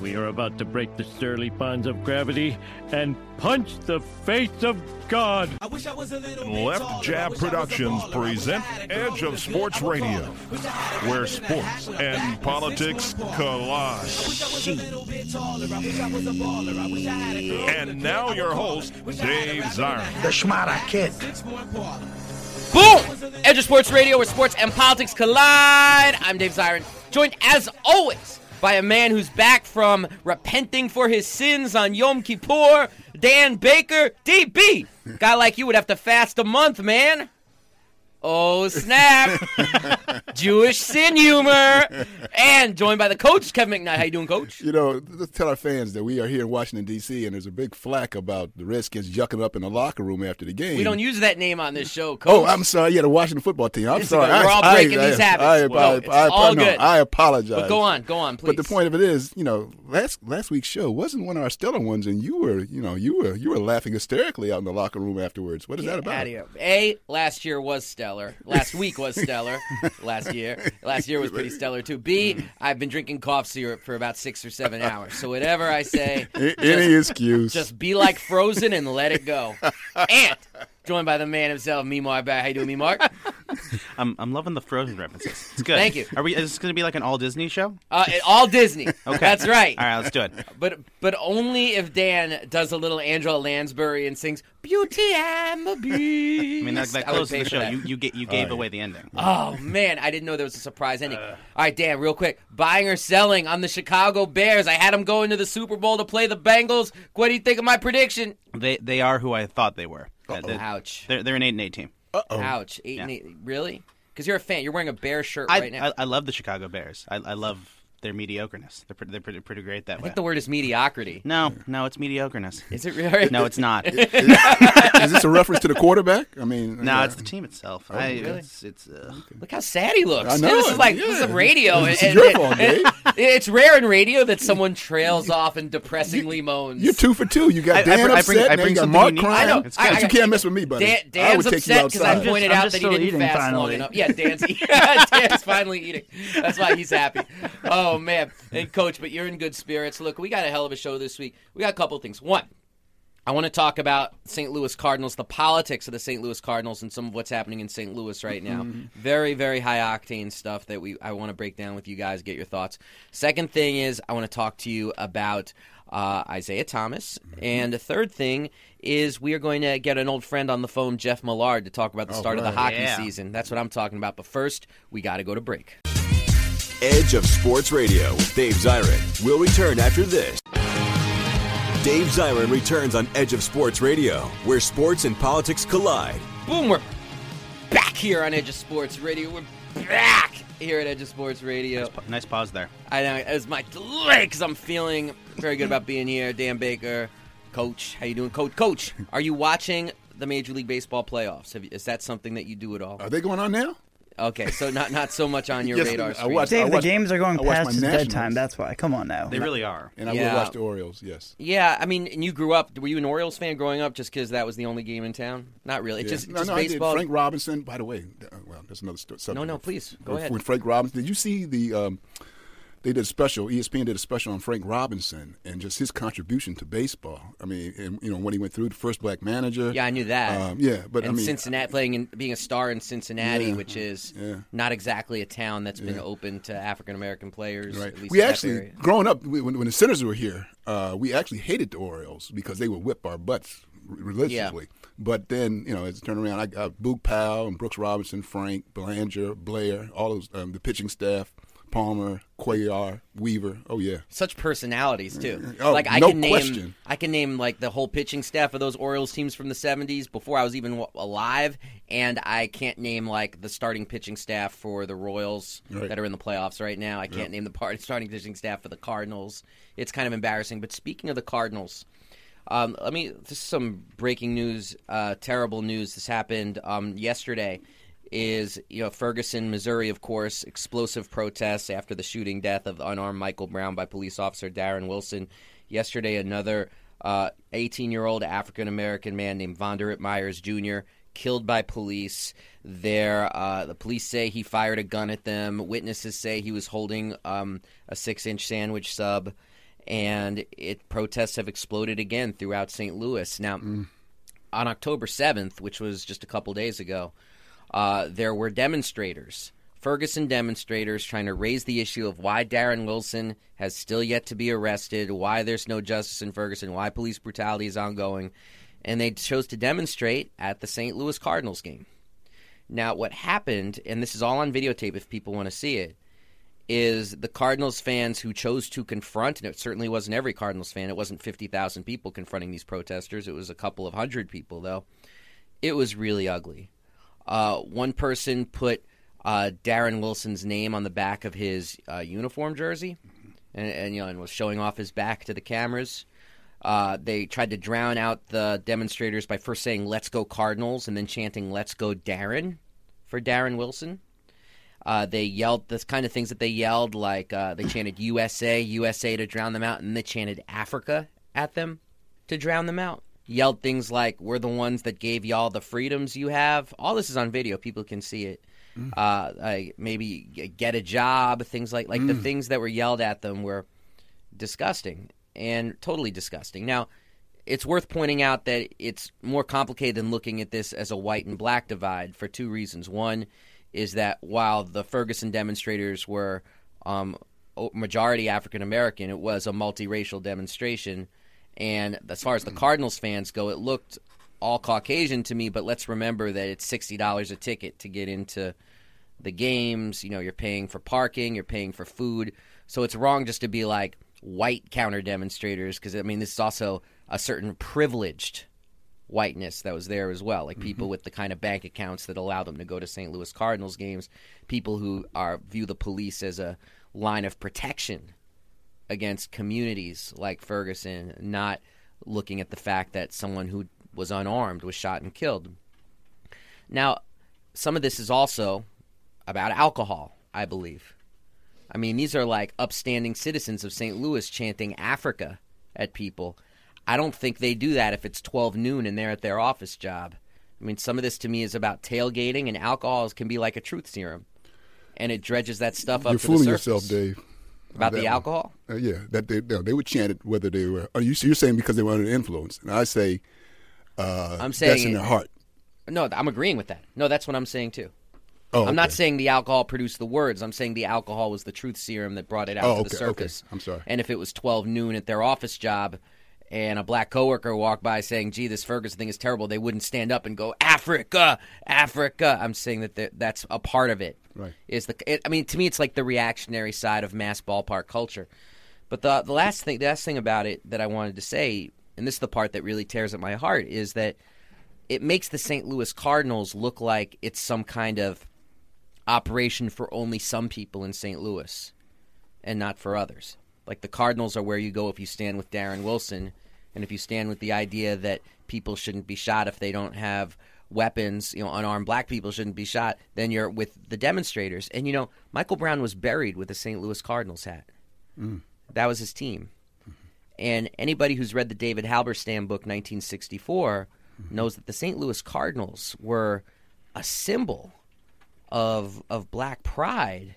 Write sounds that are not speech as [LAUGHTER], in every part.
We are about to break the surly bonds of gravity and punch the face of God. Left Jab Productions present Edge of Sports Radio, where sports and politics collide. And now your host, Dave Zirin. The Schmata Kid. Boom! Edge of Sports Radio, where sports and politics collide. I'm Dave Zirin, joined as always by a man who's back from repenting for his sins on Yom Kippur, Dan Baker. DB! Guy like you would have to fast a month, man. Oh, snap. [LAUGHS] Jewish sin humor. And joined by the coach, Kevin McKnight. How you doing, coach? You know, let's tell our fans that we are here in Washington, D.C., and there's a big flack about the Redskins yucking up in the locker room after the game. We don't use that name on this show, oh, coach. Oh, I'm sorry. Yeah, the Washington football team. I'm It's sorry. We're all I- breaking I- these I- habits. I, No, I, all no, good. I apologize. But go on, go on, please. But the point of it is, you know, last last week's show wasn't one of our stellar ones, and you were, you know, you were you were laughing hysterically out in the locker room afterwards. What is that about? A, last year was stellar. Last week was stellar. last year. Last year was pretty stellar, too. B, mm-hmm. I've been drinking cough syrup for about six or seven hours. So whatever I say, [LAUGHS] Any excuse? just be like Frozen and let it go. [LAUGHS] And joined by the man himself, me, Mark. How you doing, me, Mark? [LAUGHS] I'm I'm loving the Frozen references. It's good. Thank you. Are we? Is this going to be like an all Disney show? Uh, all Disney. [LAUGHS] Okay. That's right. All right, let's do it. [LAUGHS] But but only if Dan does a little Angela Lansbury and sings "Beauty and the Beast." I mean, that, that closes the show. that. You you get you gave away the ending. Oh man, I didn't know there was a surprise ending. All right, Dan, real quick, buying or selling on the Chicago Bears. I had them going to the Super Bowl to play the Bengals. What do you think of my prediction? They they are who I thought they were. Uh, they- Ouch! They're they're an eight and eight team. Ouch! Eight and eight. Really? Because you're a fan. You're wearing a Bear shirt I, right now. I I love the Chicago Bears. I, I love their mediocreness. They're pretty, they're pretty, pretty great that I way. think the word is mediocrity. no, no, it's mediocreness. Is it really? No, it's not. [LAUGHS] is this a reference to the quarterback? I mean, no, uh, it's the team itself. I, really? It's it's. Uh, Look how sad he looks. I know This it, is like this is yeah. radio. This is and- your and- fault, Dave. [LAUGHS] It's rare in radio that someone trails off and depressingly moans. You're two for two. You got I- I Dan bring- I upset, bring- I and then bring you got something Mark unique. crying. I know. It's I- good. I- you can't mess with me, buddy. Dan, I Dan's would take you upset because I outside. pointed I'm out just that he still didn't eating, fast long finally. enough. Yeah, Dan's, [LAUGHS] Dan's finally eating. That's why he's happy. Oh man, and coach, but you're in good spirits. Look, we got a hell of a show this week. We got a couple things. One. I want to talk about St. Louis Cardinals, the politics of the St. Louis Cardinals, and some of what's happening in St. Louis right now. Very, very high octane stuff that we I want to break down with you guys. Get your thoughts. Second thing is I want to talk to you about uh, Isaiah Thomas, and the third thing is we are going to get an old friend on the phone, Jeff Millard, to talk about the start of the hockey Yeah. season. That's what I'm talking about. But first, we got to go to break. Edge of Sports Radio. With Dave Zirin will return after this. Dave Zirin returns on Edge of Sports Radio, where sports and politics collide. Boom, we're back here on Edge of Sports Radio. We're back here at Edge of Sports Radio. nice pause there. I know it was my delay because I'm feeling very good about being here. Dan Baker, Coach, how you doing, Coach? Coach, are you watching the Major League Baseball playoffs? Have you, is that something that you do at all? Are they going on now? Okay, so not not so much on your Yes, radar I screen. watched- Dave, watch- the games are going I watch past my his nationals. bedtime. That's why. Come on now. They really are. And I Yeah. will watch the Orioles. Yes. Yeah, I mean, and you grew up. Were you an Orioles fan growing up just because that was the only game in town? Not really. It's Yeah. just, no, just no, I did. baseball. Frank Robinson. By the way, uh, well, that's another sto- subject. No, no, please, go When- ahead. When Frank Robinson, did you see the? Um, they did a special. ESPN did a special on Frank Robinson and just his contribution to baseball. I mean, and, you know, when he went through the first black manager. yeah, I knew that. Um, yeah, but and I mean, Cincinnati playing and being a star in Cincinnati, Yeah, which is yeah. not exactly a town that's been Yeah. open to African American players. Right. At least We actually, growing up, we, when, when the Senators were here, uh, we actually hated the Orioles because they would whip our butts religiously. But then, you know, as it turned around, I got Boog Powell and Brooks Robinson, Frank, Belanger, Blair, all those, um, the pitching staff, Palmer, Cuellar, Weaver. Oh yeah. Such personalities too. Oh, like I no can name, question. I can name like the whole pitching staff of those Orioles teams from the '70s before I was even alive, and I can't name like the starting pitching staff for the Royals Right. that are in the playoffs right now. I can't Yep. name the part starting pitching staff for the Cardinals. It's kind of embarrassing. But speaking of the Cardinals, um, let me. This is some breaking news. Uh, terrible news. This happened um, yesterday. Is you know Ferguson, Missouri, of course, explosive protests after the shooting death of unarmed Michael Brown by police officer Darren Wilson. Yesterday, another 18 year old African American man named Vonderrit Myers Jr. killed by police. There, uh, the police say he fired a gun at them. Witnesses say he was holding um, a six inch sandwich sub and it protests have exploded again throughout St. Louis. Now, on October 7th, which was just a couple days ago, uh, there were demonstrators, Ferguson demonstrators, trying to raise the issue of why Darren Wilson has still yet to be arrested, why there's no justice in Ferguson, why police brutality is ongoing, and they chose to demonstrate at the St. Louis Cardinals game. Now, what happened, and this is all on videotape if people want to see it, is the Cardinals fans who chose to confront, and it certainly wasn't every Cardinals fan. It wasn't 50,000 people confronting these protesters. It was a couple of hundred people, though. It was really ugly. Uh, one person put uh, Darren Wilson's name on the back of his uh, uniform jersey, and, and you know, and was showing off his back to the cameras. Uh, they tried to drown out the demonstrators by first saying "Let's go Cardinals" and then chanting "Let's go Darren" for Darren Wilson. Uh, they yelled the kind of things that they yelled, like uh, they chanted USA, USA to drown them out, and they chanted Africa at them to drown them out. Yelled things like, We're the ones that gave y'all the freedoms you have. All this is on video, people can see it. Uh, like maybe get a job, things like like the things that were yelled at them were disgusting and totally disgusting. Now, it's worth pointing out that it's more complicated than looking at this as a white and black divide for two reasons. One is that while the Ferguson demonstrators were um, majority African American, it was a multiracial demonstration. And as far as the Cardinals fans go, it looked all Caucasian to me, but let's remember that it's $60 a ticket to get into the games. You know, you're paying for parking, you're paying for food. So it's wrong just to be like white counter demonstrators because, I mean, this is also a certain privileged whiteness that was there as well. Like people mm-hmm. with the kind of bank accounts that allow them to go to St. Louis Cardinals games, people who are view the police as a line of protection against communities like Ferguson, not looking at the fact that someone who was unarmed was shot and killed. Now, some of this is also about alcohol, I believe. I mean, these are like upstanding citizens of St. Louis chanting Africa at people. I don't think they do that if it's 12 noon and they're at their office job. I mean, some of this to me is about tailgating, and alcohol can be like a truth serum. And it dredges that stuff up You're to fooling yourself, Dave. About the alcohol? Uh, yeah, that they they would chant it whether they were. Are you you're saying because they were under influence? And I say, uh, I'm that's saying in their heart. No, I'm agreeing with that. No, that's what I'm saying too. Oh, I'm not saying the alcohol produced the words. I'm saying the alcohol was the truth serum that brought it out Oh, to okay, the okay. surface. I'm sorry. And if it was 12 noon at their office job and a black coworker walked by saying, gee, this Ferguson thing is terrible, they wouldn't stand up and go, Africa, Africa. I'm saying that th- that's a part of it. Right. Is the, it, I mean, to me, it's like the reactionary side of mass ballpark culture. But the, the last thing, the last thing about it that I wanted to say, and this is the part that really tears at my heart, is that it makes the St. Louis Cardinals look like it's some kind of operation for only some people in St. Louis and not for others. Like the Cardinals are where you go if you stand with Darren Wilson and if you stand with the idea that people shouldn't be shot if they don't have weapons, you know, unarmed black people shouldn't be shot, then you're with the demonstrators. And you know, Michael Brown was buried with a St. Louis Cardinals hat. Mm. That was his team. And anybody who's read the David Halberstam book 1964 mm-hmm. knows that the St. Louis Cardinals were a symbol of of black pride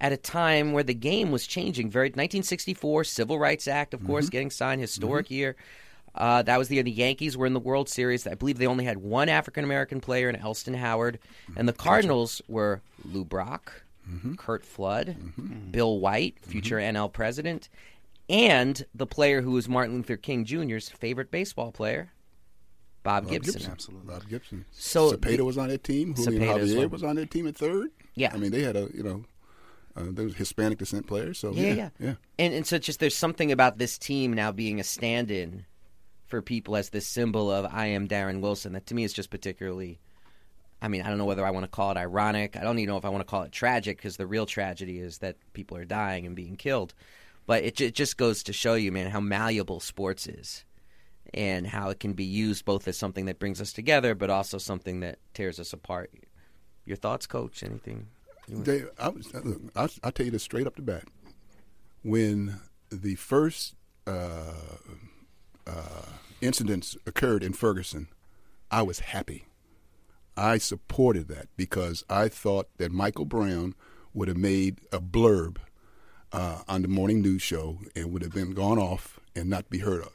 at a time where the game was changing very 1964 Civil Rights Act of course mm-hmm. getting signed historic mm-hmm. year uh, that was the year the Yankees were in the World Series. I believe they only had one African American player in Elston Howard, mm-hmm. and the Cardinals were Lou Brock, Curt Flood, mm. Bill White, future NL president, and the player who was Martin Luther King Jr.'s favorite baseball player, Bob, Bob Gibson. Gibson. Absolutely. Bob Gibson. So Cepeda the- was on that team. Julian Cepeda Javier well. was on that team at third. Yeah. I mean, they had a you know, Uh, there Hispanic descent players. So Yeah, yeah, yeah. yeah. And and so just there's something about this team now being a stand-in for people as this symbol of I am Darren Wilson that to me is just particularly. I mean, I don't know whether I want to call it ironic. I don't even know if I want to call it tragic because the real tragedy is that people are dying and being killed. But it, it just goes to show you, man, how malleable sports is and how it can be used both as something that brings us together, but also something that tears us apart. Your thoughts, Coach? Anything? Dave, I was, look, I'll, I'll tell you this straight up the bat. When the first uh, uh, incidents occurred in Ferguson, I was happy. I supported that because I thought that Michael Brown would have made a blurb uh, on the morning news show and would have been gone off and not be heard of.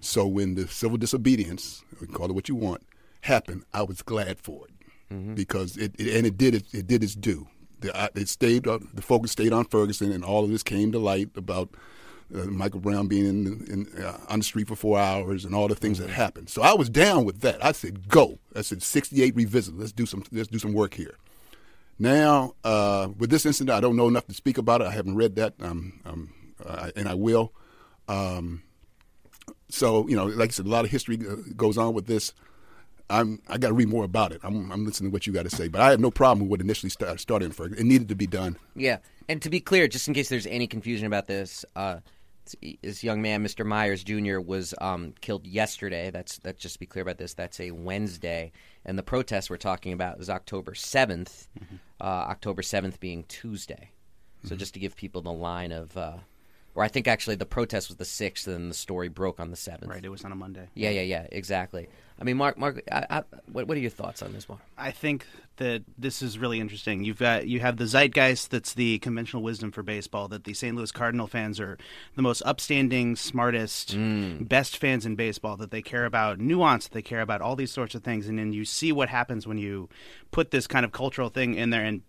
So when the civil disobedience, call it what you want, happened, I was glad for it because it, it and it did it, it did its due. The, it stayed the focus stayed on Ferguson, and all of this came to light about uh, Michael Brown being in, in uh, on the street for four hours and all the things that happened. So I was down with that. I said, "Go!" I said, "68 revisit. Let's do some let's do some work here." Now, uh, with this incident, I don't know enough to speak about it. I haven't read that, um, um, uh, and I will. Um, so, you know, like I said, a lot of history uh, goes on with this. I'm I got to read more about it. I'm, I'm listening to what you got to say, but I have no problem with what initially start, started in Ferguson. It needed to be done. Yeah, and to be clear, just in case there's any confusion about this, uh, this young man, Mr. Myers Jr., was um, killed yesterday. That's that's just to be clear about this. That's a Wednesday, and the protest we're talking about is October 7th. Uh, October seventh being Tuesday. So just to give people the line of, uh, or I think actually the protest was the sixth, and the story broke on the seventh. Right, it was on a Monday. Yeah, yeah, yeah, exactly. I mean, Mark, Mark, I, I, what, what are your thoughts on this, Mark? I think that this is really interesting. You've got you have the zeitgeist that's the conventional wisdom for baseball that the St. Louis Cardinal fans are the most upstanding, smartest, mm. best fans in baseball that they care about nuance, they care about all these sorts of things and then you see what happens when you put this kind of cultural thing in there and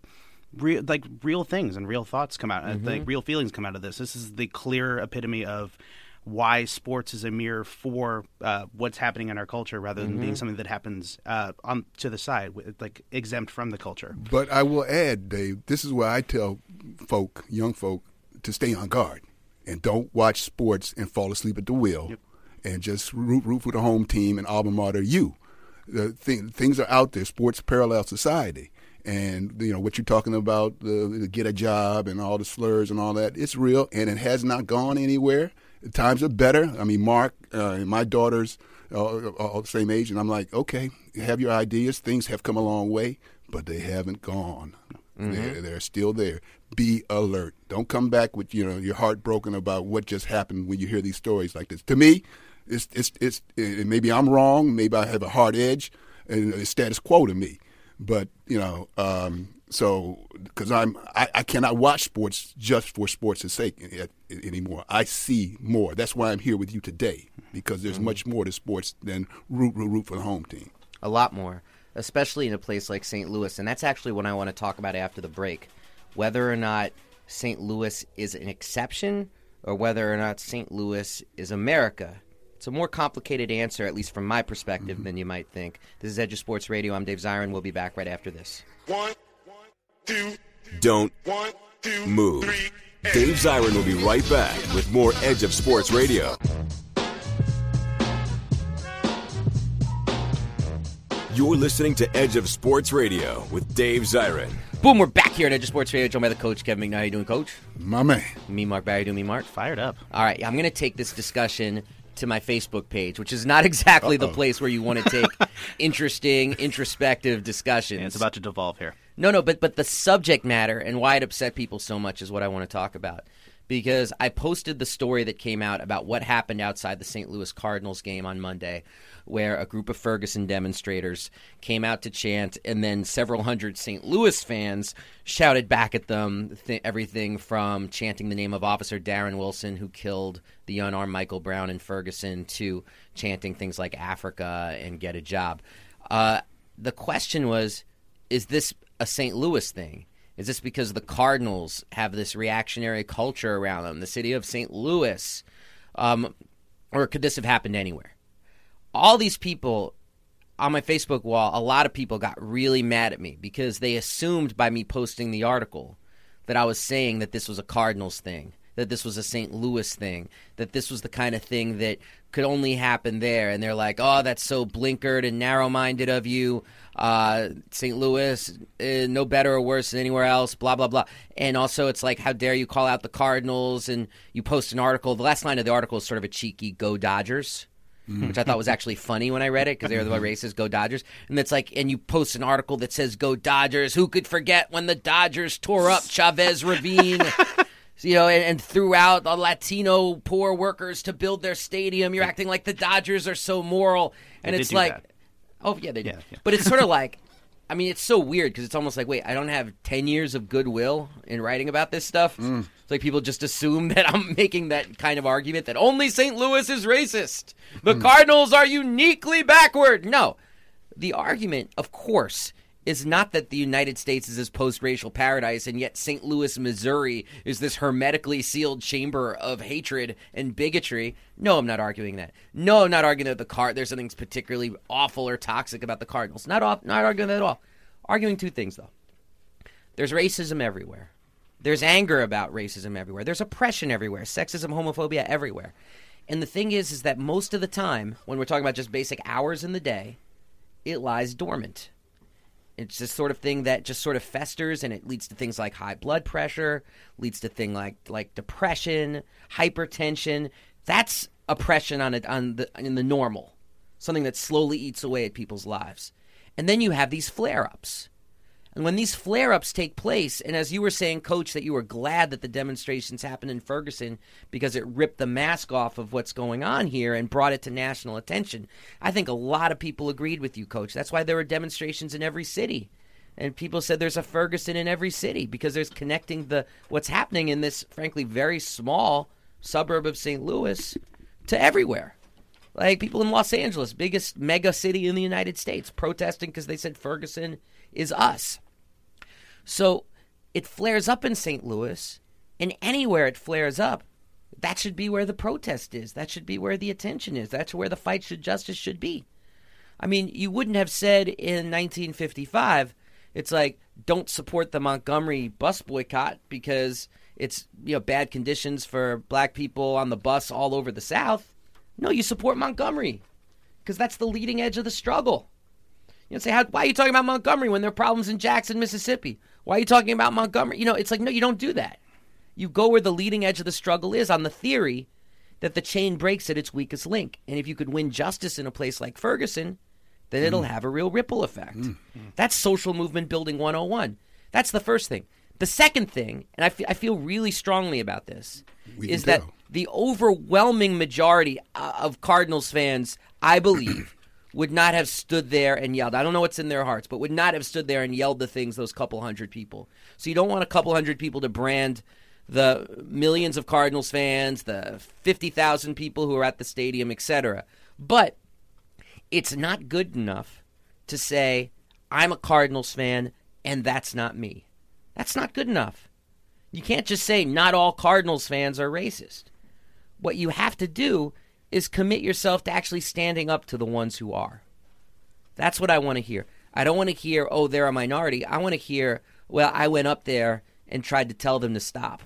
real like real things and real thoughts come out, uh, like real feelings come out of this. This is the clear epitome of why sports is a mirror for uh, what's happening in our culture, rather than being something that happens uh, on to the side, like exempt from the culture. But I will add, Dave, this is where I tell folk, young folk, to stay on guard and don't watch sports and fall asleep at the wheel and just root, root for the home team and alma mater you. The thing, things are out there. Sports parallel society. And you know what you're talking about, the, the get a job and all the slurs and all that. It's real, and it has not gone anywhere. Times are better. I mean, Mark uh, and my daughters are all the same age, and I'm like, okay, have your ideas. Things have come a long way, but they haven't gone. They're, they're still there. Be alert. Don't come back with you know your heart broken about what just happened when you hear these stories like this. To me, it's it's it's it, maybe I'm wrong. Maybe I have a hard edge, and it's status quo to me. But you know, um, so because I'm I, I cannot watch sports just for sports' sake anymore. I see more. That's why I'm here with you today because there's much more to sports than root root root for the home team. a lot more, especially in a place like St. Louis. And that's actually what I want to talk about after the break. Whether or not St. Louis is an exception or whether or not St. Louis is America. It's a more complicated answer, at least from my perspective, mm-hmm. than you might think. This is Edge of Sports Radio. I'm Dave Zirin. We'll be back right after this. One, two, Don't one, two, move. three. Dave Zirin will be right back with more Edge of Sports Radio. You're listening to Edge of Sports Radio with Dave Zirin. Boom, we're back here at Edge of Sports Radio, joined by the coach, Kevin McNair. How you doing, coach? My man. Me, Mark Barry. doing me, Mark? Fired up. All right, I'm going to take this discussion to my Facebook page, which is not [LAUGHS] exactly the place where you want to [LAUGHS] take interesting, introspective discussions. Yeah, it's about to devolve here. No, no, but but the subject matter and why it upset people so much is what I want to talk about. Because I posted the story that came out about what happened outside the St. Louis Cardinals game on Monday, where a group of Ferguson demonstrators came out to chant, and then several hundred St. Louis fans shouted back at them th- everything from chanting the name of Officer Darren Wilson, who killed the unarmed Michael Brown in Ferguson, to chanting things like Africa and get a job. Uh, the question was is this a St. Louis thing? Is this because the Cardinals have this reactionary culture around them, the city of St. Louis? Um, or could this have happened anywhere? All these people on my Facebook wall, a lot of people got really mad at me because they assumed by me posting the article that I was saying that this was a Cardinals thing, that this was a St. Louis thing, that this was the kind of thing that could only happen there. And they're like, oh, that's so blinkered and narrow minded of you. Uh, St. Louis, uh, no better or worse than anywhere else, blah, blah, blah. And also, it's like, how dare you call out the Cardinals and you post an article. The last line of the article is sort of a cheeky go Dodgers. Which I thought was actually funny when I read it because they were the [LAUGHS] racist go Dodgers, and it's like, and you post an article that says "Go Dodgers." Who could forget when the Dodgers tore up [LAUGHS] Chavez Ravine? You know, and, and threw out the Latino poor workers to build their stadium. You're acting like the Dodgers are so moral, and it's do like, that. oh yeah, they did. Yeah, yeah. But it's sort of [LAUGHS] like, I mean, it's so weird because it's almost like, wait, I don't have ten years of goodwill in writing about this stuff. Mm. It's like people just assume [LAUGHS] that I'm making that kind of argument that only St. Louis is racist. The mm. Cardinals are uniquely backward. No, the argument, of course, is not that the United States is this post-racial paradise, and yet St. Louis, Missouri, is this hermetically sealed chamber of hatred and bigotry. No, I'm not arguing that. No, I'm not arguing that the card there's something particularly awful or toxic about the Cardinals. Not off, not arguing that at all. Arguing two things though. There's racism everywhere. There's anger about racism everywhere. There's oppression everywhere. Sexism, homophobia everywhere. And the thing is, is that most of the time, when we're talking about just basic hours in the day, it lies dormant. It's this sort of thing that just sort of festers, and it leads to things like high blood pressure, leads to thing like like depression, hypertension. That's oppression on it on the in the normal, something that slowly eats away at people's lives. And then you have these flare ups. And when these flare ups take place, and as you were saying, Coach, that you were glad that the demonstrations happened in Ferguson because it ripped the mask off of what's going on here and brought it to national attention. I think a lot of people agreed with you, Coach. That's why there were demonstrations in every city. And people said there's a Ferguson in every city because there's connecting the what's happening in this, frankly, very small suburb of St. Louis to everywhere. Like people in Los Angeles, biggest mega city in the United States, protesting because they said Ferguson is us. So it flares up in St. Louis, and anywhere it flares up, that should be where the protest is. That should be where the attention is. That's where the fight should justice should be. I mean, you wouldn't have said in 1955, it's like don't support the Montgomery bus boycott because it's you know bad conditions for black people on the bus all over the South. No, you support Montgomery because that's the leading edge of the struggle. You know, say, how, why are you talking about Montgomery when there are problems in Jackson, Mississippi? Why are you talking about Montgomery? You know, it's like, no, you don't do that. You go where the leading edge of the struggle is on the theory that the chain breaks at its weakest link. And if you could win justice in a place like Ferguson, then it'll have a real ripple effect. That's social movement building 101. That's the first thing. The second thing, and I fe- I feel really strongly about this, We is that the overwhelming majority uh, of Cardinals fans, I believe, would not have stood there and yelled. I don't know what's in their hearts, but would not have stood there and yelled the things those couple hundred people. So you don't want a couple hundred people to brand the millions of Cardinals fans, the 50,000 people who are at the stadium, etc. But it's not good enough to say, I'm a Cardinals fan and that's not me. That's not good enough. You can't just say, not all Cardinals fans are racist. What you have to do is commit yourself to actually standing up to the ones who are. That's what I want to hear. I don't want to hear, oh, they're a minority. I want to hear, well, I went up there and tried to tell them to stop.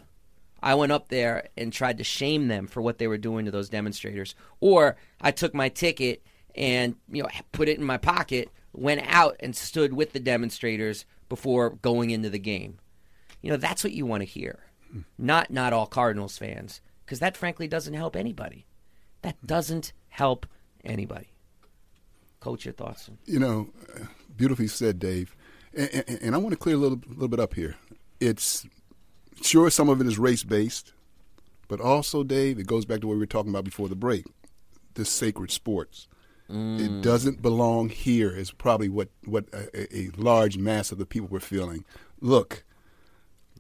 I went up there and tried to shame them for what they were doing to those demonstrators. Or I took my ticket and you know put it in my pocket, went out and stood with the demonstrators before going into the game. You know, that's what you want to hear. Hmm. Not not all Cardinals fans because that frankly doesn't help anybody. That doesn't help anybody. Coach, your thoughts? You know, beautifully said, Dave. And, and, and I want to clear a little, little bit up here. It's sure some of it is race based, but also, Dave, it goes back to what we were talking about before the break. This sacred sports. It mm. doesn't belong here. Is probably what what a, a large mass of the people were feeling. Look,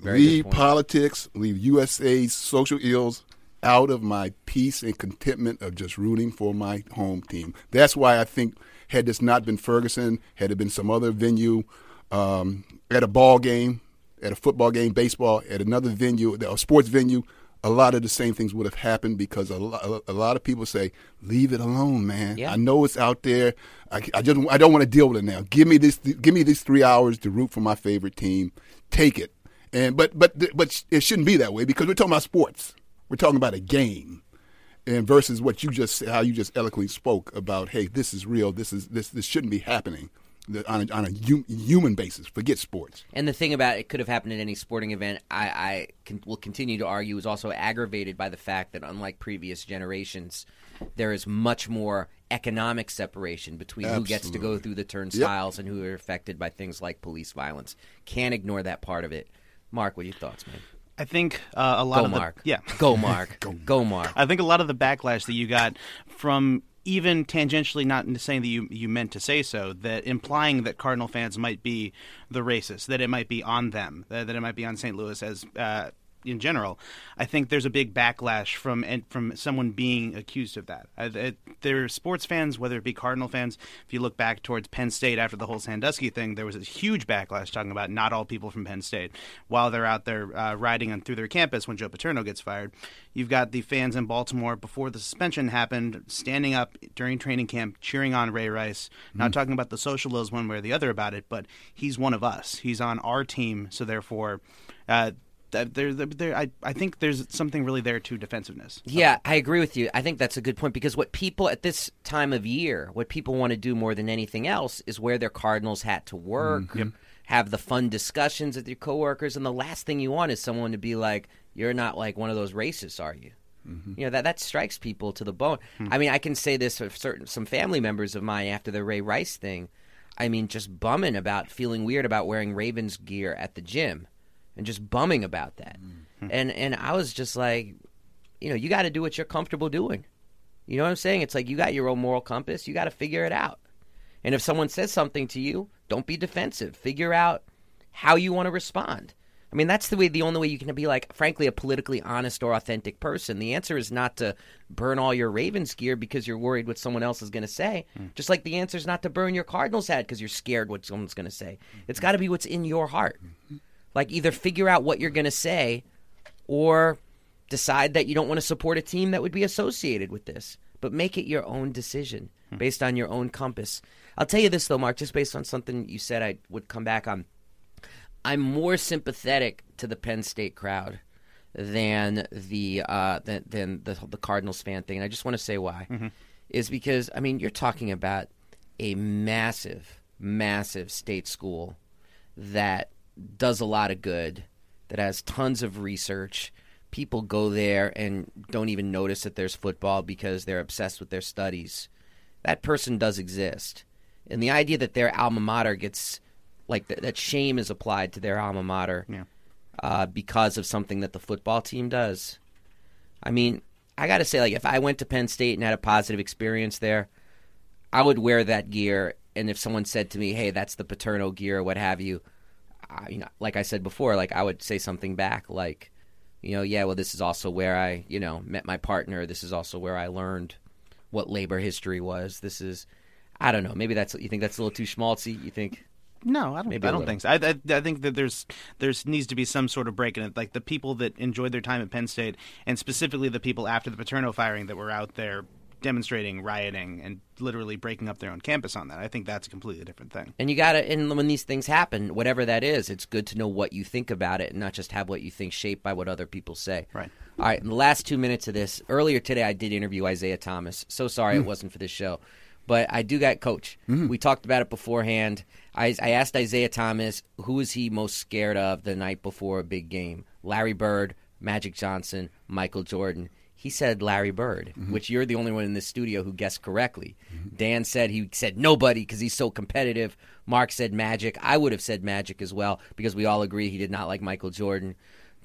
Very leave politics, leave USA's social ills out of my peace and contentment of just rooting for my home team. That's why I think had this not been Ferguson, had it been some other venue, um, at a ball game, at a football game, baseball, at another venue, a sports venue, a lot of the same things would have happened because a, lo- a lot of people say, "Leave it alone, man. Yeah. I know it's out there. I, I just I don't want to deal with it now. Give me this give me these three hours to root for my favorite team. Take it." And but but but it shouldn't be that way because we're talking about sports. We're talking about a game, and versus what you just how you just eloquently spoke about. Hey, this is real. This is this this shouldn't be happening on a, on a hum, human basis. Forget sports. And the thing about it could have happened at any sporting event, I, I can, will continue to argue, is also aggravated by the fact that unlike previous generations, there is much more economic separation between who gets to go through the turnstiles and who are affected by things like police violence. Can't ignore that part of it. Mark, what are your thoughts, man? I think uh, a lot Go, of the yeah, [LAUGHS] Go, Mark. go. Mark. I think a lot of the backlash that you got from even tangentially not saying that you you meant to say so, that implying that Cardinal fans might be the racist that it might be on them, that, that it might be on St. Louis as uh, in general. I think there's a big backlash from and from someone being accused of that. There are sports fans, whether it be Cardinal fans. If you look back towards Penn State after the whole Sandusky thing, there was a huge backlash talking about not all people from Penn State while they're out there uh, riding on through their campus when Joe Paterno gets fired. You've got the fans in Baltimore before the suspension happened, standing up during training camp, cheering on Ray Rice. Not talking about the social ills one way or the other about it, but he's one of us. He's on our team, so therefore. Uh, there, there, there, I, I think there's something really there to defensiveness. Yeah, I agree with you. I think that's a good point because what people at this time of year, what people want to do more than anything else is wear their Cardinals hat to work, mm-hmm. have the fun discussions with your coworkers, and the last thing you want is someone to be like, "You're not like one of those racists, are you?" Mm-hmm. You know that that strikes people to the bone. Hmm. I mean, I can say this of certain some family members of mine after the Ray Rice thing. I mean, just bumming about feeling weird about wearing Ravens gear at the gym, and just bumming about that. Mm-hmm. And and I was just like, you know, you got to do what you're comfortable doing. You know what I'm saying? It's like you got your own moral compass. You got to figure it out. And if someone says something to you, don't be defensive. Figure out how you want to respond. I mean, that's the way. The only way you can be like, frankly, a politically honest or authentic person. The answer is not to burn all your Ravens gear because you're worried what someone else is going to say. Hmm. Just like the answer is not to burn your Cardinals hat because you're scared what someone's going to say. It's got to be what's in your heart. Hmm. Like either figure out what you're going to say, or decide that you don't want to support a team that would be associated with this. But make it your own decision based on your own compass. I'll tell you this though, Mark, just based on something you said, I would come back on. I'm more sympathetic to the Penn State crowd than the uh, than, than the the Cardinals fan thing, and I just want to say why. Is because I mean you're talking about a massive, massive state school that does a lot of good, that has tons of research. People go there and don't even notice that there's football because they're obsessed with their studies. That person does exist. And the idea that their alma mater gets, like, th- that shame is applied to their alma mater Yeah. uh, because of something that the football team does. I mean, I got to say, like, if I went to Penn State and had a positive experience there, I would wear that gear. And if someone said to me, "Hey, that's the Paterno gear," or what have you, I, you know, like I said before, like I would say something back, like, you know, yeah, well, this is also where I, you know, met my partner. This is also where I learned what labor history was. This is, I don't know. Maybe that's you think that's a little too schmaltzy. You think? No, I don't. Maybe I don't think so. I, I, I think that there's there's needs to be some sort of break in it. Like the people that enjoyed their time at Penn State, and specifically the people after the Paterno firing that were out there demonstrating, rioting, and literally breaking up their own campus on that. I think that's a completely different thing. And you got to, and when these things happen, whatever that is, it's good to know what you think about it and not just have what you think shaped by what other people say. Right. All right. In the last two minutes of this, earlier today, I did interview Isaiah Thomas. So sorry it mm. wasn't for this show. But I do got coach. Mm-hmm. We talked about it beforehand. I, I asked Isaiah Thomas who is he most scared of the night before a big game. Larry Bird, Magic Johnson, Michael Jordan. He said Larry Bird, which you're the only one in this studio who guessed correctly. Dan said he said nobody because he's so competitive. Mark said Magic. I would have said Magic as well because we all agree he did not like Michael Jordan.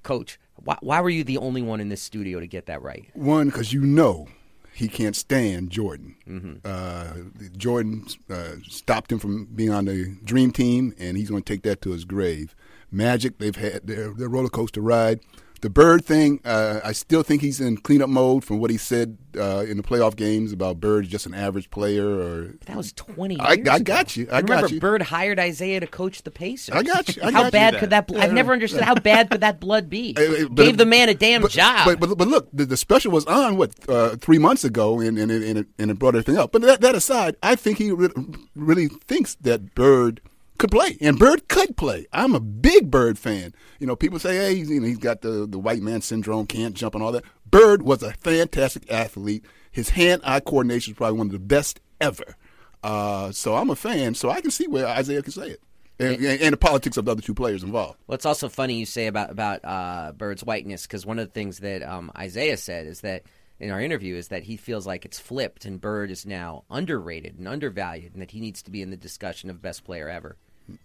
Coach, why, why were you the only one in this studio to get that right? One, because you know he can't stand Jordan. Uh, Jordan uh, stopped him from being on the Dream Team, and he's going to take that to his grave. Magic, they've had their, their roller coaster ride. The Bird thing, uh, I still think he's in cleanup mode from what he said uh, in the playoff games about Bird's just an average player. Or That was 20 I- years I ago. got you. I And remember, got you. Bird hired Isaiah to coach the Pacers. I got you. I how got you. bad could that? bl- I've never understood how bad could that blood be. [LAUGHS] But- Gave the man a damn but, job. But, but but look, the, the special was on what uh, three months ago, and and, and, it, and it brought everything up. But that, that aside, I think he re- really thinks that Bird could play, and Bird could play. I'm a big Bird fan. You know, people say, hey, he's, you know, he's got the, the white man syndrome, can't jump and all that. Bird was a fantastic athlete. His hand-eye coordination is probably one of the best ever. Uh, so I'm a fan, so I can see where Isaiah can say it. And, and, and the politics of the other two players involved. Well, it's also funny you say about about uh, Bird's whiteness because one of the things that um, Isaiah said is that in our interview is that he feels like it's flipped and Bird is now underrated and undervalued and that he needs to be in the discussion of best player ever.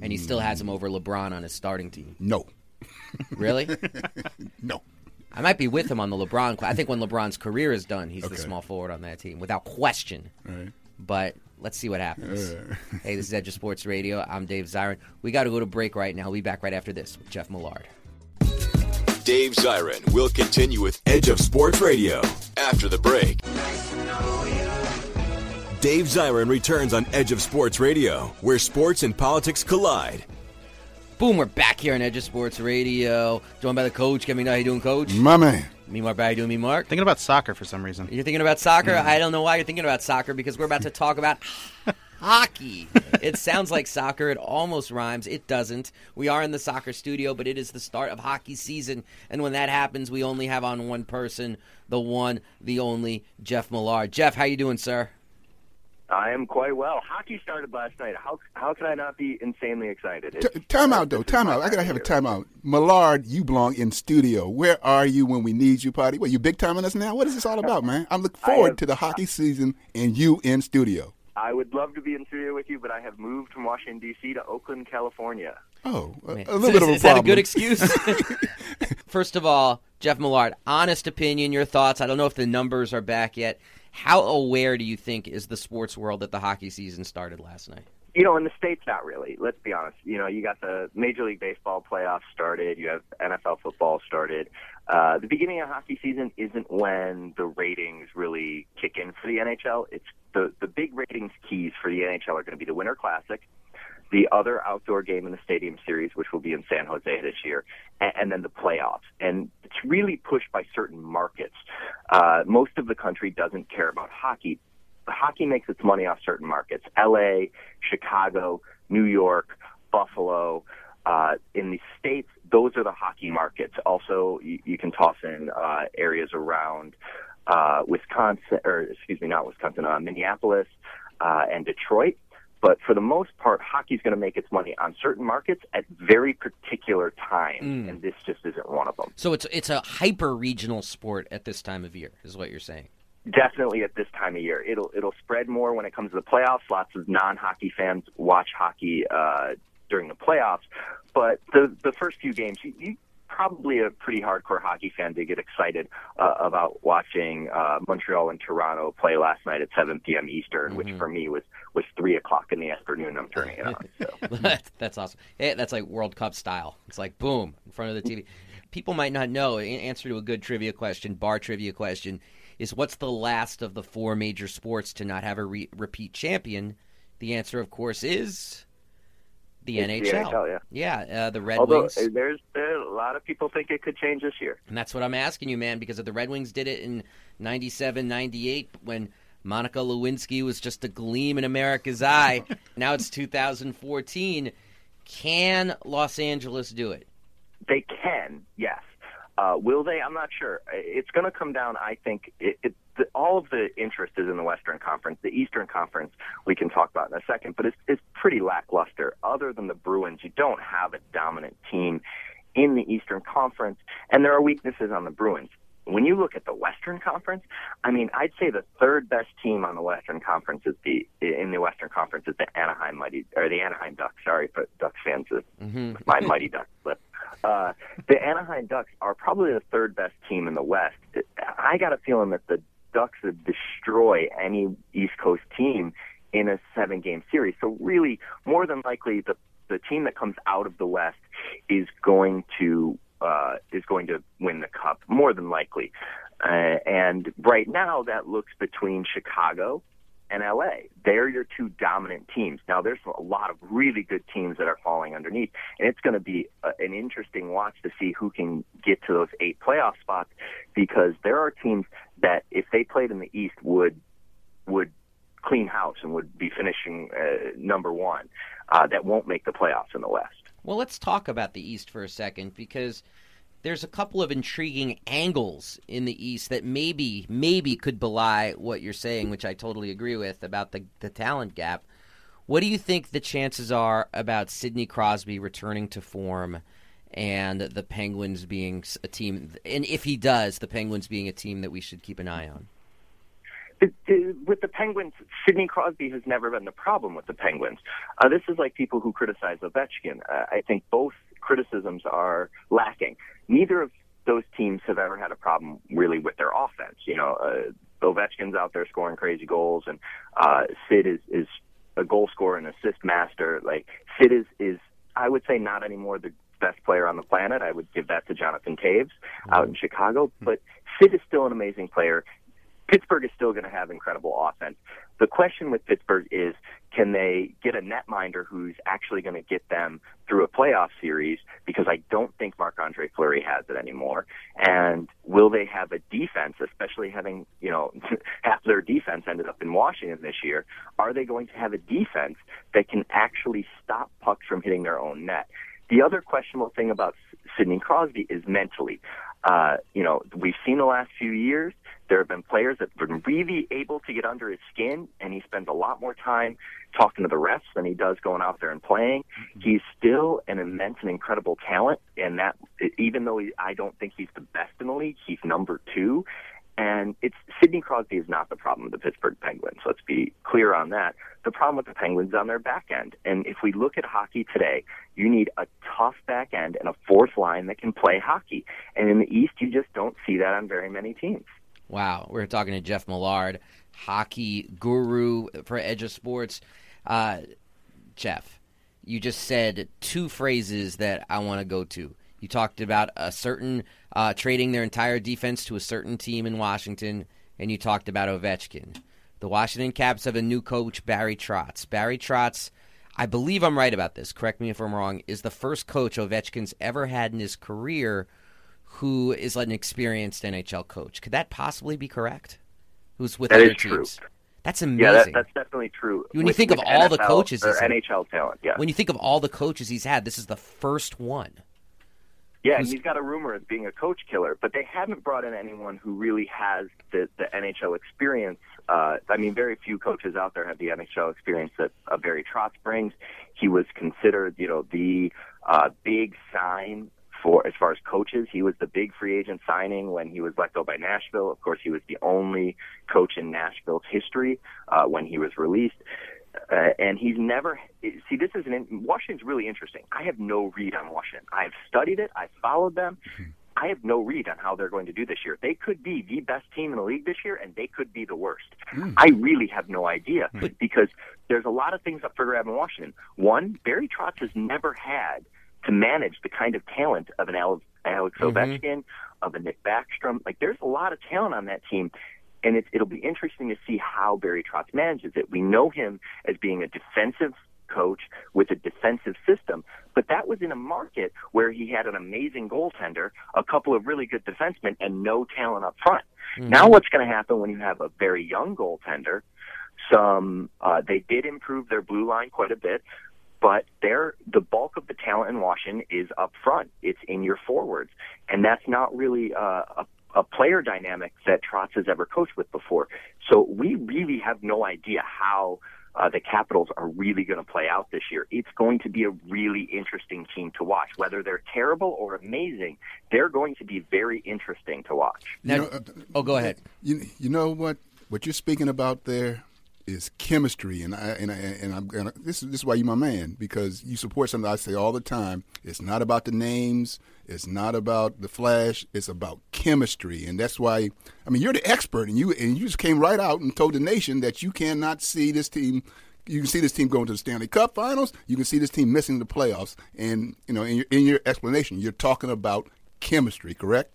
And he still has him over LeBron on his starting team. No, [LAUGHS] Really? [LAUGHS] no. I might be with him on the LeBron. I think when LeBron's career is done, he's the small forward on that team without question. Right. But let's see what happens. Uh. [LAUGHS] hey, this is Edge of Sports Radio. I'm Dave Zirin. We got to go to break right now. We'll be back right after this with Jeff Millard. Dave Zirin will continue with Edge of Sports Radio after the break. Dave Zirin returns on Edge of Sports Radio, where sports and politics collide. Boom, we're back here on Edge of Sports Radio. Joined by the coach. Get me know how you doing, coach? My man. Me, Mark. How you doing, me, Mark? Thinking about soccer for some reason. You're thinking about soccer? I don't know why you're thinking about soccer because we're about to talk about hockey. It sounds like soccer. It almost rhymes. It doesn't. We are in the soccer studio, but it is the start of hockey season. And when that happens, we only have on one person, the one, the only, Jeff Millard. Jeff, how you doing, sir? I am quite well. Hockey started last night. How how can I not be insanely excited? It's- T- time out, though. this Time out. I gotta have a of time out. Millard, you belong in studio. Where are you when we need you, party? What, you big timing us now? What is this all [LAUGHS] about, man? I'm looking forward have- to the hockey season and you in studio. I would love to be in studio with you, but I have moved from Washington D.C. to Oakland, California. Oh, a, a little is, bit of a is that a problem. good excuse? [LAUGHS] First of all, Jeff Millard, honest opinion, your thoughts. I don't know if the numbers are back yet. How aware do you think is the sports world that the hockey season started last night? You know, in the states, not really. Let's be honest. You know, you got the Major League Baseball playoffs started. You have NFL football started. Uh, the beginning of hockey season isn't when the ratings really kick in for the NHL. It's the the big ratings keys for the NHL are going to be the Winter Classic, the other outdoor game in the Stadium Series, which will be in San Jose this year, and, and then the playoffs. And it's really pushed by certain markets. Uh, most of the country doesn't care about hockey. Hockey makes its money off certain markets: L.A., Chicago, New York, Buffalo. Uh, in the states, those are the hockey markets. Also, you, you can toss in uh, areas around uh, Wisconsin, or excuse me, not Wisconsin, uh, Minneapolis uh, and Detroit. But for the most part, hockey's going to make its money on certain markets at very particular times, Mm. and this just isn't one of them. So it's it's a hyper regional sport at this time of year, is what you're saying. Definitely at this time of year, it'll it'll spread more when it comes to the playoffs. Lots of non-hockey fans watch hockey uh, during the playoffs, but the the first few games, you, you probably a pretty hardcore hockey fan to get excited uh, about watching uh, Montreal and Toronto play last night at 7 p.m. Eastern, which for me was was three o'clock in the afternoon. I'm turning it on. So. [LAUGHS] that's awesome. Hey, that's like World Cup style. It's like boom in front of the TV. People might not know. In answer to a good trivia question, bar trivia question, is what's the last of the four major sports to not have a re- repeat champion? The answer, of course, is the It's the NHL. NHL, yeah. yeah, uh, the Red Although Wings. uh, there's, a lot of people think it could change this year. And that's what I'm asking you, man, because if the Red Wings did it in 97, 98, when Monica Lewinsky was just a gleam in America's eye, [LAUGHS] now it's 2014. Can Los Angeles do it? They can, yes. Uh, will they? I'm not sure. It's going to come down. I think it, it, the, all of the interest is in the Western Conference. The Eastern Conference we can talk about in a second, but it's, it's pretty lackluster. Other than the Bruins, you don't have a dominant team in the Eastern Conference, and there are weaknesses on the Bruins. When you look at the Western Conference, I mean, I'd say the third best team on the Western Conference is the in the Western Conference is the Anaheim Mighty or the Anaheim Ducks. Sorry for Ducks fans, Mm-hmm. my Mighty Ducks slip. Uh, the Anaheim Ducks are probably the third best team in the West. I got a feeling that the Ducks would destroy any East Coast team in a seven game series. So really, more than likely, the the team that comes out of the West is going to uh, is going to win the cup more than likely. Uh, and right now, that looks between Chicago and LA. They're your two dominant teams. Now, there's a lot of really good teams that are falling underneath, and it's going to be uh, an interesting watch to see who can get to those eight playoff spots because there are teams that, if they played in the East, would would clean house and would be finishing uh, number one. Uh, that won't make the playoffs in the West. Well, let's talk about the East for a second because there's a couple of intriguing angles in the East that maybe maybe could belie what you're saying, which I totally agree with about the the talent gap. What do you think the chances are about Sidney Crosby returning to form and the Penguins being a team and if he does, the Penguins being a team that we should keep an eye on? With the Penguins, Sidney Crosby has never been the problem with the Penguins. Uh, this is like people who criticize Ovechkin. Uh, I think both criticisms are lacking. Neither of those teams have ever had a problem really with their offense. You know, uh, Ovechkin's out there scoring crazy goals, and uh, Sid is is a goal scorer and assist master. Like Sid is is I would say not anymore the best player on the planet. I would give that to Jonathan Toews out in Chicago, but Sid is still an amazing player. Pittsburgh is still going to have incredible offense. The question with Pittsburgh is can they get a netminder who's actually going to get them through a playoff series? Because I don't think Marc Andre Fleury has it anymore. And will they have a defense, especially having, you know, [LAUGHS] half their defense ended up in Washington this year? Are they going to have a defense that can actually stop pucks from hitting their own net? The other questionable thing about Sidney Crosby is mentally. Uh, you know, we've seen the last few years, there have been players that have been really able to get under his skin, and he spends a lot more time talking to the refs than he does going out there and playing. Mm-hmm. He's still an immense and incredible talent, and that even though he, I don't think he's the best in the league, he's number two. And it's Sidney Crosby is not the problem with the Pittsburgh Penguins. Let's be clear on that. The problem with the Penguins is on their back end. And if we look at hockey today, you need a tough back end and a fourth line that can play hockey. And in the East, you just don't see that on very many teams. Wow, we're talking to Geoff Millard, hockey guru for Edge of Sports. Uh, Geoff, you just said two phrases that I want to go to. You talked about a certain uh, trading their entire defense to a certain team in Washington, and you talked about Ovechkin. The Washington Caps have a new coach, Barry Trotz. Barry Trotz, I believe I'm right about this. Correct me if I'm wrong. Is the first coach Ovechkin's ever had in his career who is an experienced NHL coach. Could that possibly be correct? Who's with that other is teams? True. That's amazing. Yeah, that, that's definitely true. When with, you think of all NFL, the coaches, or NHL talent, yeah. When you think of all the coaches he's had, this is the first one. Yeah, and he's got a rumor of being a coach killer, but they haven't brought in anyone who really has the, the NHL experience. Uh, I mean, very few coaches out there have the NHL experience that uh, Barry Trotz brings. He was considered, you know, the uh, big sign for as far as coaches. He was the big free agent signing when he was let go by Nashville. Of course, he was the only coach in Nashville's history uh, when he was released. Uh, and he's never see this is an Washington's really interesting. I have no read on Washington. I've studied it. I've followed them. I have no read on how they're going to do this year. They could be the best team in the league this year, and they could be the worst. Mm. I really have no idea mm. because there's a lot of things up for grab in Washington. One, Barry Trotz has never had to manage the kind of talent of an Alex mm-hmm. Ovechkin, of a Nick Backstrom. Like, there's a lot of talent on that team, and it, it'll be interesting to see how Barry Trotz manages it. We know him as being a defensive coach with a defensive system, but that was in a market where he had an amazing goaltender, a couple of really good defensemen, and no talent up front. Mm-hmm. Now, what's going to happen when you have a very young goaltender? Some uh, they did improve their blue line quite a bit, but there the bulk of the talent in Washington is up front. It's in your forwards, and that's not really uh, a a player dynamic that Trotz has ever coached with before. So we really have no idea how uh, the Capitals are really going to play out this year. It's going to be a really interesting team to watch. Whether they're terrible or amazing, they're going to be very interesting to watch. Now, you know, uh, oh, go ahead. You, you know what? What you're speaking about there is chemistry, and I and I, and I'm this is this is why you're my man because you support something I say all the time. It's not about the names, it's not about the flash, it's about chemistry, and that's why I mean you're the expert, and you and you just came right out and told the nation that you cannot see this team. You can see this team going to the Stanley Cup Finals. You can see this team missing the playoffs, and you know in your in your explanation, you're talking about chemistry, correct?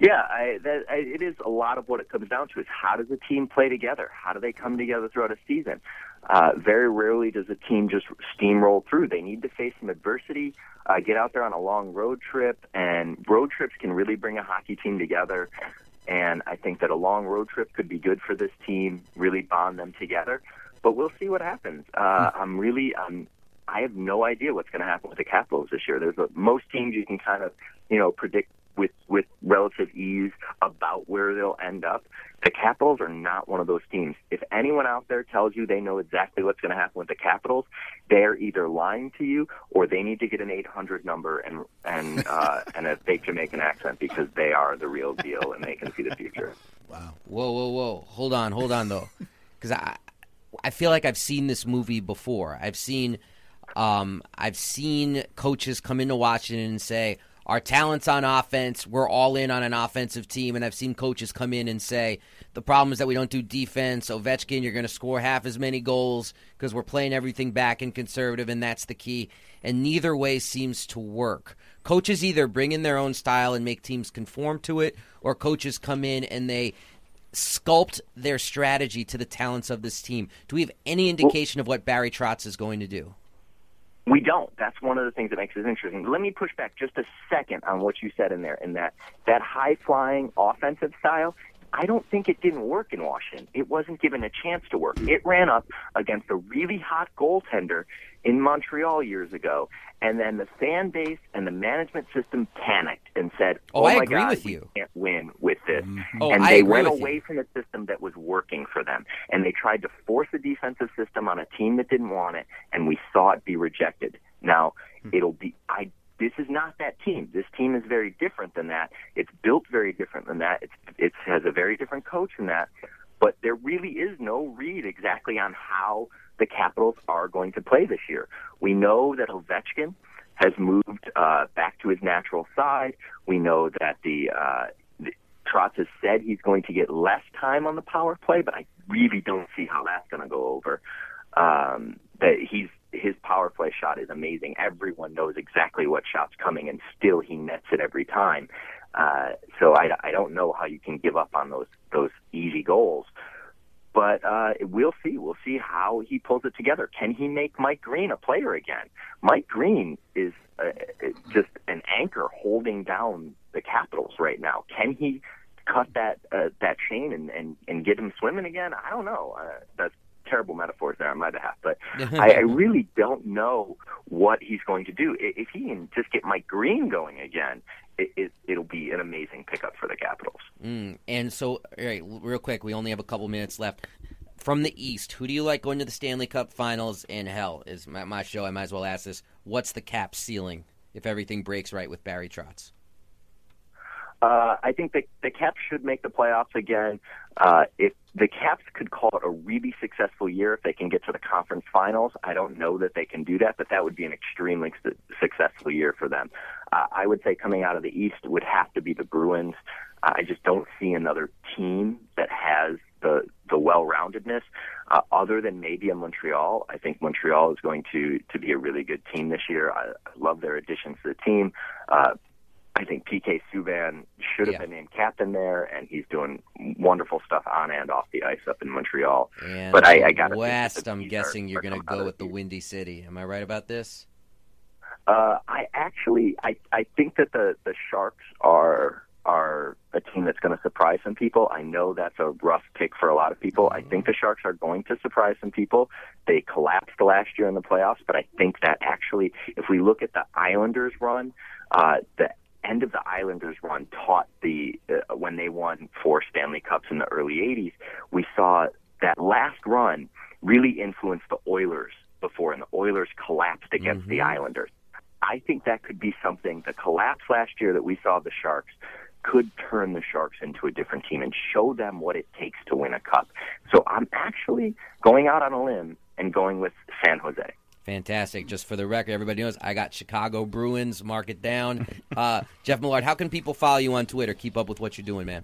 Yeah, I, that, I, it is a lot of what it comes down to is how does a team play together? How do they come together throughout a season? Uh, very rarely does a team just steamroll through. They need to face some adversity, uh, get out there on a long road trip, and road trips can really bring a hockey team together. and I think that a long road trip could be good for this team, really bond them together. But we'll see what happens. Uh, I'm really, um, I have no idea what's going to happen with the Capitals this year. There's a, most teams you can kind of, you know, predict with with relative ease about where they'll end up. The Capitals are not one of those teams. If anyone out there tells you they know exactly what's going to happen with the Capitals, they're either lying to you or they need to get an 800 number and and [LAUGHS] uh, and a fake Jamaican accent because they are the real deal and they can see the future. [LAUGHS] Wow! Whoa, whoa, whoa! Hold on, hold on though, because I, I feel like I've seen this movie before. I've seen, um, I've seen coaches come into Washington and say, "Our talents on offense, we're all in on an offensive team," and I've seen coaches come in and say, "The problem is that we don't do defense. Ovechkin, you're going to score half as many goals because we're playing everything back and conservative, and that's the key." And neither way seems to work. Coaches either bring in their own style and make teams conform to it, or coaches come in and they sculpt their strategy to the talents of this team. Do we have any indication of what Barry Trotz is going to do? We don't. That's one of the things that makes it interesting. Let me push back just a second on what you said in there. In that that high flying offensive style, I don't think it didn't work in Washington. It wasn't given a chance to work. It ran up against a really hot goaltender in Montreal years ago, and then the fan base and the management system panicked and said, Oh, "Oh, I my agree God, with we you. can't win with this." Mm-hmm. Mm-hmm. Oh, and I they agree went with you. away from the system that was working for them, and they tried to force a defensive system on a team that didn't want it, and we saw it be rejected. Now hmm. it'll be I. This is not that team. This team is very different than that. It's built very different than that. It's it has a very different coach than that. But there really is no read exactly on how the Capitals are going to play this year. We know that Ovechkin has moved uh, back to his natural side. We know that the, uh, the Trotz has said he's going to get less time on the power play, but I really don't see how that's going to go over. Um, that he's his power play shot is amazing. Everyone knows exactly what shot's coming, and still he nets it every time. Uh, so I, I don't know how you can give up on those those easy goals. But uh, we'll see. We'll see how he pulls it together. Can he make Mike Green a player again? Mike Green is uh, just an anchor holding down the Capitals right now. Can he cut that uh, that chain and, and and get him swimming again? I don't know. Uh, that's terrible metaphors there on my behalf, but [LAUGHS] I, I really don't know what he's going to do. If he can just get Mike Green going again, it, it, it'll be an amazing pickup for the Capitals. Mm, and so, all right, real quick, we only have a couple minutes left. From the East, who do you like going to the Stanley Cup Finals? And hell, is my, my show. I might as well ask this: What's the cap ceiling if everything breaks right with Barry Trotz? Uh, I think the the Caps should make the playoffs again. Uh, if the Caps could call it a really successful year, if they can get to the conference finals, I don't know that they can do that, but that would be an extremely su- successful year for them. Uh, I would say coming out of the East would have to be the Bruins. Uh, I just don't see another team that has the the well-roundedness uh, other than maybe a Montreal. I think Montreal is going to to be a really good team this year. I, I love their additions to the team. Uh, I think PK Subban should have Yeah. been named captain there, and he's doing wonderful stuff on and off the ice up in Montreal. And But I- I gotta West. I'm are- guessing you're going to go with the the Windy City. Am I right about this? Uh, I actually, I, I think that the the Sharks are are a team that's going to surprise some people. I know that's a rough pick for a lot of people. I think the Sharks are going to surprise some people. They collapsed last year in the playoffs, but I think that actually, if we look at the Islanders run, uh, the end of the Islanders run taught the uh, when they won four Stanley Cups in the early '80s. We saw that last run really influenced the Oilers before, and the Oilers collapsed against the Islanders. I think that could be something. The collapse last year that we saw the Sharks could turn the Sharks into a different team and show them what it takes to win a cup. So I'm actually going out on a limb and going with San Jose. Fantastic. Just for the record, everybody knows I got Chicago Bruins. Mark it down. Uh, [LAUGHS] Geoff Millard, how can people follow you on Twitter? Keep up with what you're doing, man.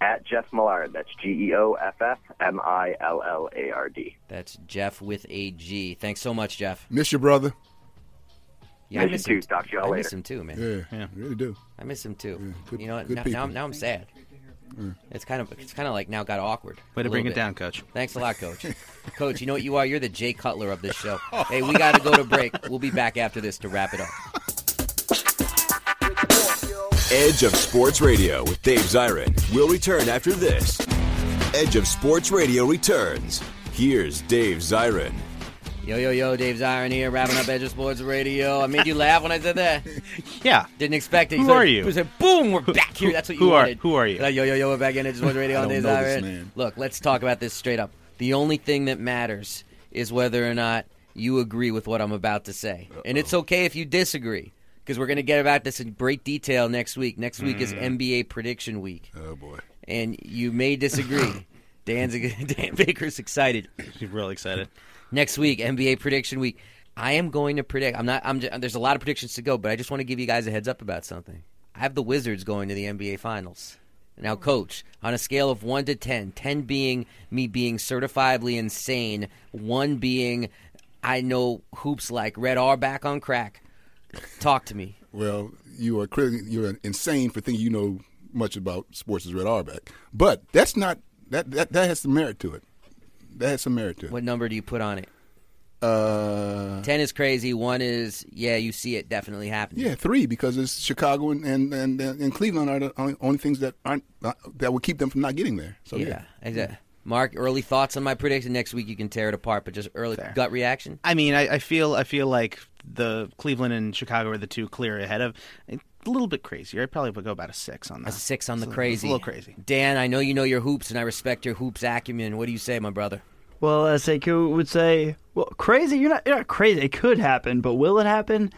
At Geoff Millard, that's G E O F F M I L L A R D. That's Jeff with a G. Thanks so much, Geoff. Miss your brother. Yeah, I Miss miss you him. too. Talk to y'all I later. miss him too, man. Yeah, yeah, really do. I miss him too. good- you know, what? now, now, now I'm sad. Mm. It's kind of it's kind of like now got awkward. Way to bring little it bit. down, Coach. Thanks a lot, Coach. [LAUGHS] Coach, you know what you are? You're the Jay Cutler of this show. [LAUGHS] Hey, we got to go to break. We'll be back after this to wrap it up. Edge of Sports Radio with Dave Zirin will return after this. Edge of Sports Radio returns. Here's Dave Zirin. Yo, yo, yo, Dave Zirin here, wrapping up Edge of Sports Radio. I made you laugh when I said that. [LAUGHS] Yeah. Didn't expect it. Who are you? Was a boom, we're back here. That's what you Who are- wanted. who are you? Like, yo, yo, yo, we're back in Edge of Sports [LAUGHS] Radio on Dave Zirin. man. Look, let's talk about this straight up. The only thing that matters is whether or not you agree with what I'm about to say. And it's okay if you disagree, because we're going to get about this in great detail next week. Next week is mm. NBA prediction week. Oh boy. And you may disagree. [LAUGHS] Dan's Dan Baker's excited. You're really excited. Next week, NBA prediction week. I am going to predict. I'm not. I'm. Just, there's a lot of predictions to go, but I just want to give you guys a heads up about something. I have the Wizards going to the NBA Finals. Now, coach, on a scale of one to 10, 10 being me being certifiably insane, one being I know hoops like Red Auerbach on crack. Talk to me. Well, you are clearly you're insane for thinking you know much about sports as Red Auerbach, but that's not that that that has some merit to it. That has some merit to it. What number do you put on it? Uh, 10 is crazy. One is, yeah, you see it definitely happening. yeah, three because it's Chicago and and, and, and Cleveland are the only, only things that aren't uh, that will keep them from not getting there. So yeah, yeah. exactly. Mark, early thoughts on my prediction. Next week you can tear it apart, but just early gut reaction. I mean, I, I feel I feel like the Cleveland and Chicago are the two clear ahead of. A little bit crazier. I probably would go about a six on that. A six on the It's crazy. It's a little crazy. Dan, I know you know your hoops, and I respect your hoops acumen. What do you say, my brother? Well, as Sekou would say, well, crazy. You're not. You're not crazy. It could happen, but will it happen?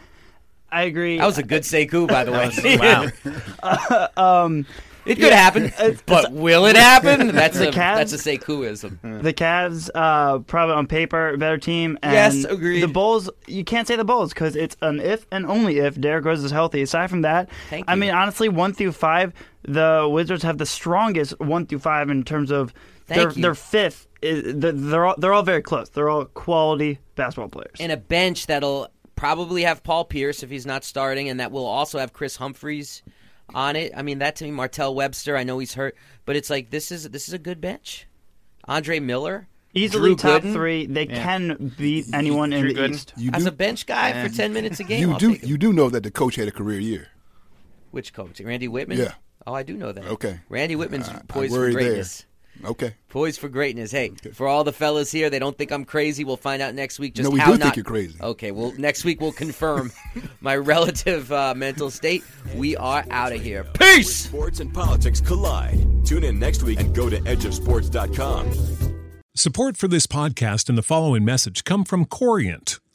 I agree. That was a good Sekou, by the [LAUGHS] way. wow. [LAUGHS] [LAUGHS] um, It could happen, [LAUGHS] but will it [LAUGHS] happen? That's The a Cavs- that's a Sekouism. The Cavs, uh, probably on paper, better team. And Yes, agreed. The Bulls, you can't say the Bulls because it's an if and only if Derrick Rose is healthy. Aside from that, Thank I you. mean, honestly, one through five, the Wizards have the strongest one through five in terms of Thank their, their fifth. Is, they're, they're all they're all very close. They're all quality basketball players. And a bench that'll probably have Paul Pierce if he's not starting, and that will also have Kris Humphries on it. I mean, that to me, Martell Webster. I know he's hurt, but it's like this is this is a good bench. Andre Miller, Easily Drew top Gooden. three. They can beat anyone in Drew the Gooden. East. you as a bench guy for ten minutes a game. you I'll do take him. you do know that the coach had a career year. Which coach? Randy Wittman. Yeah. Oh, I do know that. Okay. Randy Wittman's I- I poised for worry there. Greatness. Okay. Poised for greatness. Hey, for all the fellas here, they don't think I'm crazy. We'll find out next week just No, we how do not. think you're crazy. Okay, well, next week we'll confirm [LAUGHS] my relative uh, mental state. We are out of here. Peace. Sports and politics collide. Tune in next week and go to edgeofsports.com. Support for this podcast and the following message come from Corient.